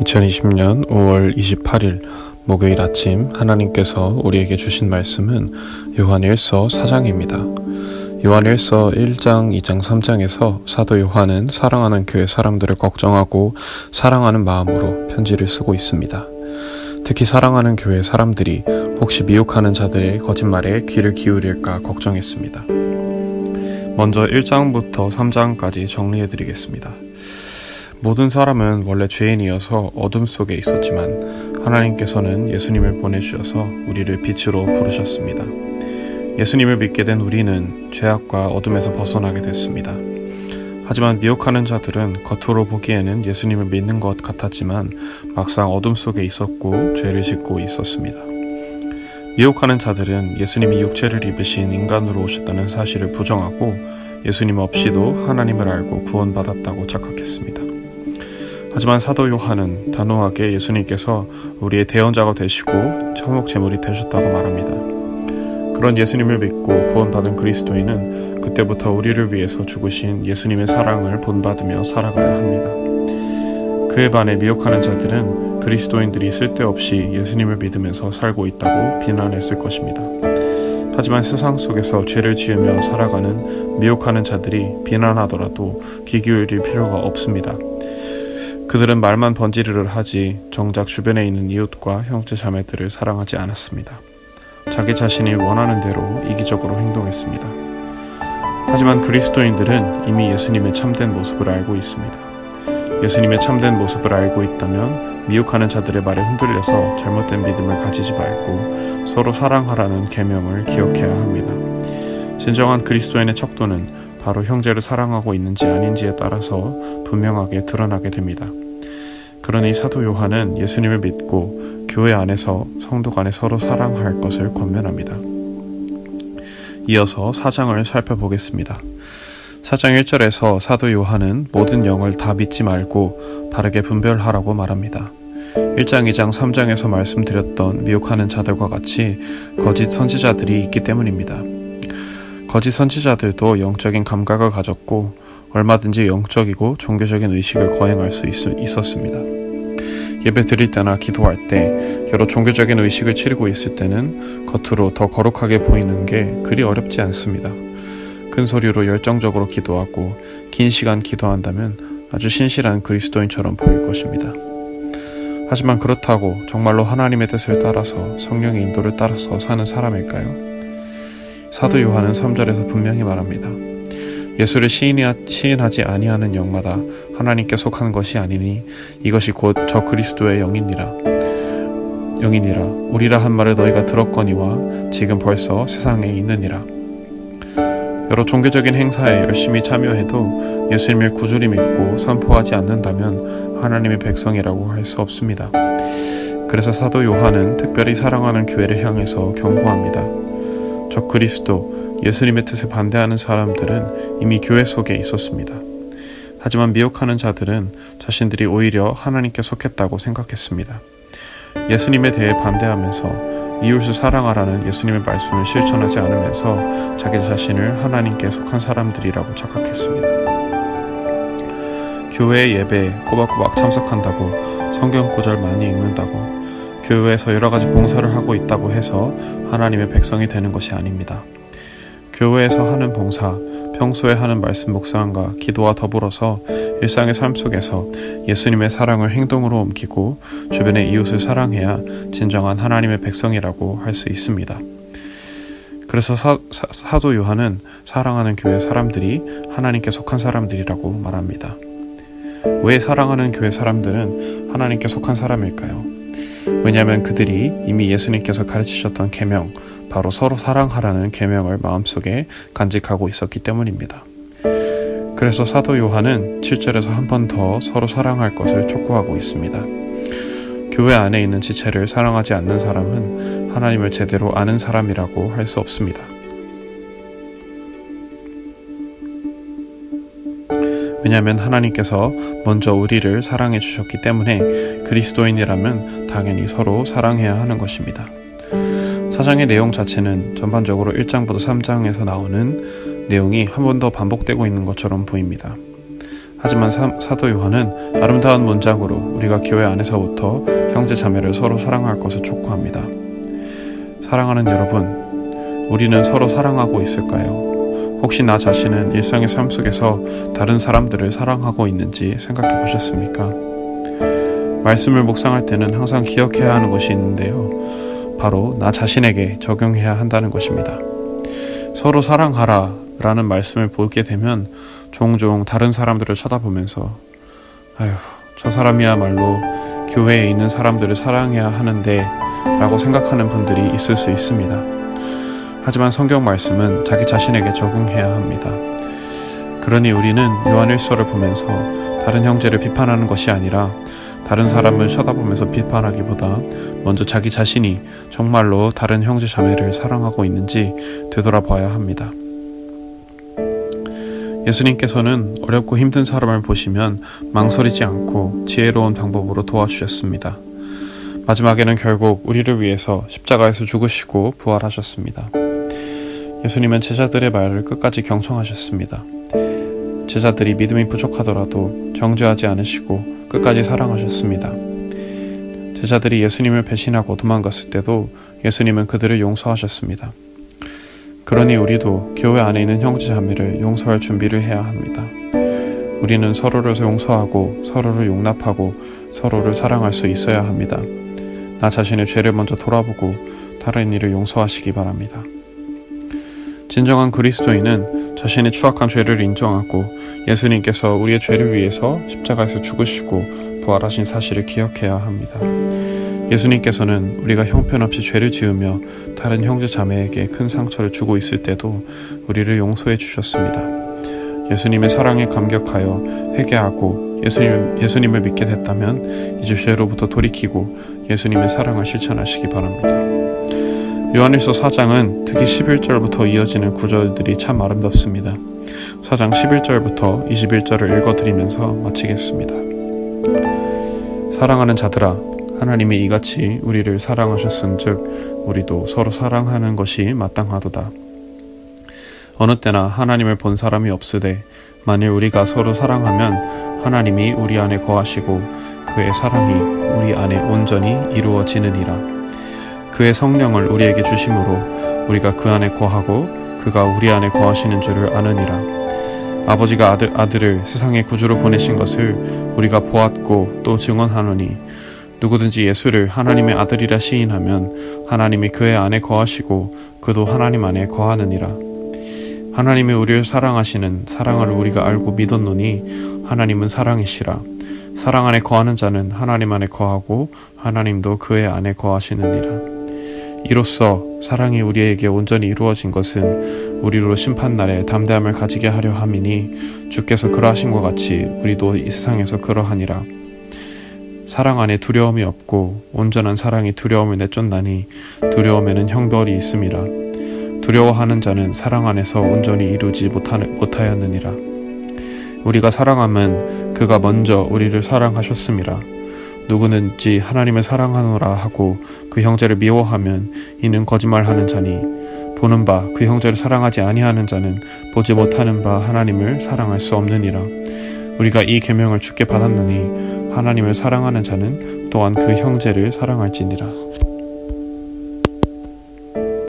2020년 5월 28일 목요일 아침 하나님께서 우리에게 주신 말씀은 요한 1서 4장입니다. 요한 1서 1장, 2장, 3장에서 사도 요한은 사랑하는 교회 사람들을 걱정하고 사랑하는 마음으로 편지를 쓰고 있습니다. 특히 사랑하는 교회 사람들이 혹시 미혹하는 자들의 거짓말에 귀를 기울일까 걱정했습니다. 먼저 1장부터 3장까지 정리해 드리겠습니다. 모든 사람은 원래 죄인이어서 어둠 속에 있었지만 하나님께서는 예수님을 보내주셔서 우리를 빛으로 부르셨습니다. 예수님을 믿게 된 우리는 죄악과 어둠에서 벗어나게 됐습니다. 하지만 미혹하는 자들은 겉으로 보기에는 예수님을 믿는 것 같았지만 막상 어둠 속에 있었고 죄를 짓고 있었습니다. 미혹하는 자들은 예수님이 육체를 입으신 인간으로 오셨다는 사실을 부정하고 예수님 없이도 하나님을 알고 구원받았다고 착각했습니다. 하지만 사도 요한은 단호하게 예수님께서 우리의 대언자가 되시고 천국 제물이 되셨다고 말합니다. 그런 예수님을 믿고 구원받은 그리스도인은 그때부터 우리를 위해서 죽으신 예수님의 사랑을 본받으며 살아가야 합니다. 그에 반해 미혹하는 자들은 그리스도인들이 쓸데없이 예수님을 믿으면서 살고 있다고 비난했을 것입니다. 하지만 세상 속에서 죄를 지으며 살아가는 미혹하는 자들이 비난하더라도 귀 기울일 필요가 없습니다. 그들은 말만 번지르르 하지 정작 주변에 있는 이웃과 형제 자매들을 사랑하지 않았습니다. 자기 자신이 원하는 대로 이기적으로 행동했습니다. 하지만 그리스도인들은 이미 예수님의 참된 모습을 알고 있습니다. 예수님의 참된 모습을 알고 있다면 미혹하는 자들의 말에 흔들려서 잘못된 믿음을 가지지 말고 서로 사랑하라는 계명을 기억해야 합니다. 진정한 그리스도인의 척도는 바로 형제를 사랑하고 있는지 아닌지에 따라서 분명하게 드러나게 됩니다. 그러니 사도 요한은 예수님을 믿고 교회 안에서 성도 간에 서로 사랑할 것을 권면합니다. 이어서 사장을 살펴보겠습니다. 사장 1절에서 사도 요한은 모든 영을 다 믿지 말고 바르게 분별하라고 말합니다. 1장, 2장, 3장에서 말씀드렸던 미혹하는 자들과 같이 거짓 선지자들이 있기 때문입니다. 거짓 선지자들도 영적인 감각을 가졌고 얼마든지 영적이고 종교적인 의식을 거행할 수 있, 있었습니다. 예배 드릴 때나 기도할 때 여러 종교적인 의식을 치르고 있을 때는 겉으로 더 거룩하게 보이는 게 그리 어렵지 않습니다. 큰 소리로 열정적으로 기도하고 긴 시간 기도한다면 아주 신실한 그리스도인처럼 보일 것입니다. 하지만 그렇다고 정말로 하나님의 뜻을 따라서 성령의 인도를 따라서 사는 사람일까요? 사도 요한은 3절에서 분명히 말합니다. 예수를 시인하지 아니하는 영마다 하나님께 속한 것이 아니니 이것이 곧 저 그리스도의 영이니라. 영이니라. 우리라 한 말을 너희가 들었거니와 지금 벌써 세상에 있느니라. 여러 종교적인 행사에 열심히 참여해도 예수님을 구주리 믿고 선포하지 않는다면 하나님의 백성이라고 할 수 없습니다. 그래서 사도 요한은 특별히 사랑하는 교회를 향해서 경고합니다. 저 그리스도, 예수님의 뜻에 반대하는 사람들은 이미 교회 속에 있었습니다. 하지만 미혹하는 자들은 자신들이 오히려 하나님께 속했다고 생각했습니다. 예수님에 대해 반대하면서 이웃을 사랑하라는 예수님의 말씀을 실천하지 않으면서 자기 자신을 하나님께 속한 사람들이라고 착각했습니다. 교회 예배에 꼬박꼬박 참석한다고 성경 구절 많이 읽는다고 교회에서 여러 가지 봉사를 하고 있다고 해서 하나님의 백성이 되는 것이 아닙니다. 교회에서 하는 봉사, 평소에 하는 말씀 묵상과 기도와 더불어서 일상의 삶 속에서 예수님의 사랑을 행동으로 옮기고 주변의 이웃을 사랑해야 진정한 하나님의 백성이라고 할 수 있습니다. 그래서 사, 사, 도 요한은 사랑하는 교회 사람들이 하나님께 속한 사람들이라고 말합니다. 왜 사랑하는 교회 사람들은 하나님께 속한 사람일까요? 왜냐하면 그들이 이미 예수님께서 가르치셨던 계명, 바로 서로 사랑하라는 계명을 마음속에 간직하고 있었기 때문입니다. 그래서 사도 요한은 7절에서 한 번 더 서로 사랑할 것을 촉구하고 있습니다. 교회 안에 있는 지체를 사랑하지 않는 사람은 하나님을 제대로 아는 사람이라고 할 수 없습니다. 왜냐하면 하나님께서 먼저 우리를 사랑해 주셨기 때문에 그리스도인이라면 당연히 서로 사랑해야 하는 것입니다. 사장의 내용 자체는 전반적으로 1장부터 3장에서 나오는 내용이 한 번 더 반복되고 있는 것처럼 보입니다. 하지만 사, 도 요한은 아름다운 문장으로 우리가 교회 안에서부터 형제 자매를 서로 사랑할 것을 촉구합니다. 사랑하는 여러분, 우리는 서로 사랑하고 있을까요? 혹시 나 자신은 일상의 삶 속에서 다른 사람들을 사랑하고 있는지 생각해 보셨습니까? 말씀을 묵상할 때는 항상 기억해야 하는 것이 있는데요. 바로 나 자신에게 적용해야 한다는 것입니다. 서로 사랑하라 라는 말씀을 보게 되면 종종 다른 사람들을 쳐다보면서 아휴, 저 사람이야말로 교회에 있는 사람들을 사랑해야 하는데 라고 생각하는 분들이 있을 수 있습니다. 하지만 성경 말씀은 자기 자신에게 적응해야 합니다. 그러니 우리는 요한일서를 보면서 다른 형제를 비판하는 것이 아니라 다른 사람을 쳐다보면서 비판하기보다 먼저 자기 자신이 정말로 다른 형제 자매를 사랑하고 있는지 되돌아봐야 합니다. 예수님께서는 어렵고 힘든 사람을 보시면 망설이지 않고 지혜로운 방법으로 도와주셨습니다. 마지막에는 결국 우리를 위해서 십자가에서 죽으시고 부활하셨습니다. 예수님은 제자들의 말을 끝까지 경청하셨습니다. 제자들이 믿음이 부족하더라도 정죄하지 않으시고 끝까지 사랑하셨습니다. 제자들이 예수님을 배신하고 도망갔을 때도 예수님은 그들을 용서하셨습니다. 그러니 우리도 교회 안에 있는 형제 자매를 용서할 준비를 해야 합니다. 우리는 서로를 용서하고 서로를 용납하고 서로를 사랑할 수 있어야 합니다. 나 자신의 죄를 먼저 돌아보고 다른 이를 용서하시기 바랍니다. 진정한 그리스도인은 자신의 추악한 죄를 인정하고 예수님께서 우리의 죄를 위해서 십자가에서 죽으시고 부활하신 사실을 기억해야 합니다. 예수님께서는 우리가 형편없이 죄를 지으며 다른 형제 자매에게 큰 상처를 주고 있을 때도 우리를 용서해 주셨습니다. 예수님의 사랑에 감격하여 회개하고 예수님, 예수님을 믿게 됐다면 이제 죄로부터 돌이키고 예수님의 사랑을 실천하시기 바랍니다. 요한일서 4장은 특히 11절부터 이어지는 구절들이 참 아름답습니다. 4장 11절부터 21절을 읽어드리면서 마치겠습니다. 사랑하는 자들아 하나님이 이같이 우리를 사랑하셨은즉 우리도 서로 사랑하는 것이 마땅하도다. 어느 때나 하나님을 본 사람이 없으되 만일 우리가 서로 사랑하면 하나님이 우리 안에 거하시고 그의 사랑이 우리 안에 온전히 이루어지느니라. 그의 성령을 우리에게 주심으로 우리가 그 안에 거하고 그가 우리 안에 거하시는 줄을 아느니라. 아버지가 아들, 아들을 세상의 구주로 보내신 것을 우리가 보았고 또 증언하노니 누구든지 예수를 하나님의 아들이라 시인하면 하나님이 그의 안에 거하시고 그도 하나님 안에 거하느니라. 하나님이 우리를 사랑하시는 사랑을 우리가 알고 믿었노니 하나님은 사랑이시라. 사랑 안에 거하는 자는 하나님 안에 거하고 하나님도 그의 안에 거하시느니라. 이로써 사랑이 우리에게 온전히 이루어진 것은 우리로 심판날에 담대함을 가지게 하려 함이니 주께서 그러하신 것 같이 우리도 이 세상에서 그러하니라. 사랑 안에 두려움이 없고 온전한 사랑이 두려움을 내쫓나니 두려움에는 형벌이 있음이라. 두려워하는 자는 사랑 안에서 온전히 이루지 못하였느니라. 우리가 사랑함은 그가 먼저 우리를 사랑하셨음이라. 누구는지 하나님을 사랑하노라 하고 그 형제를 미워하면 이는 거짓말하는 자니 보는 바 그 형제를 사랑하지 아니하는 자는 보지 못하는 바 하나님을 사랑할 수 없느니라. 우리가 이 계명을 주께 받았느니 하나님을 사랑하는 자는 또한 그 형제를 사랑할지니라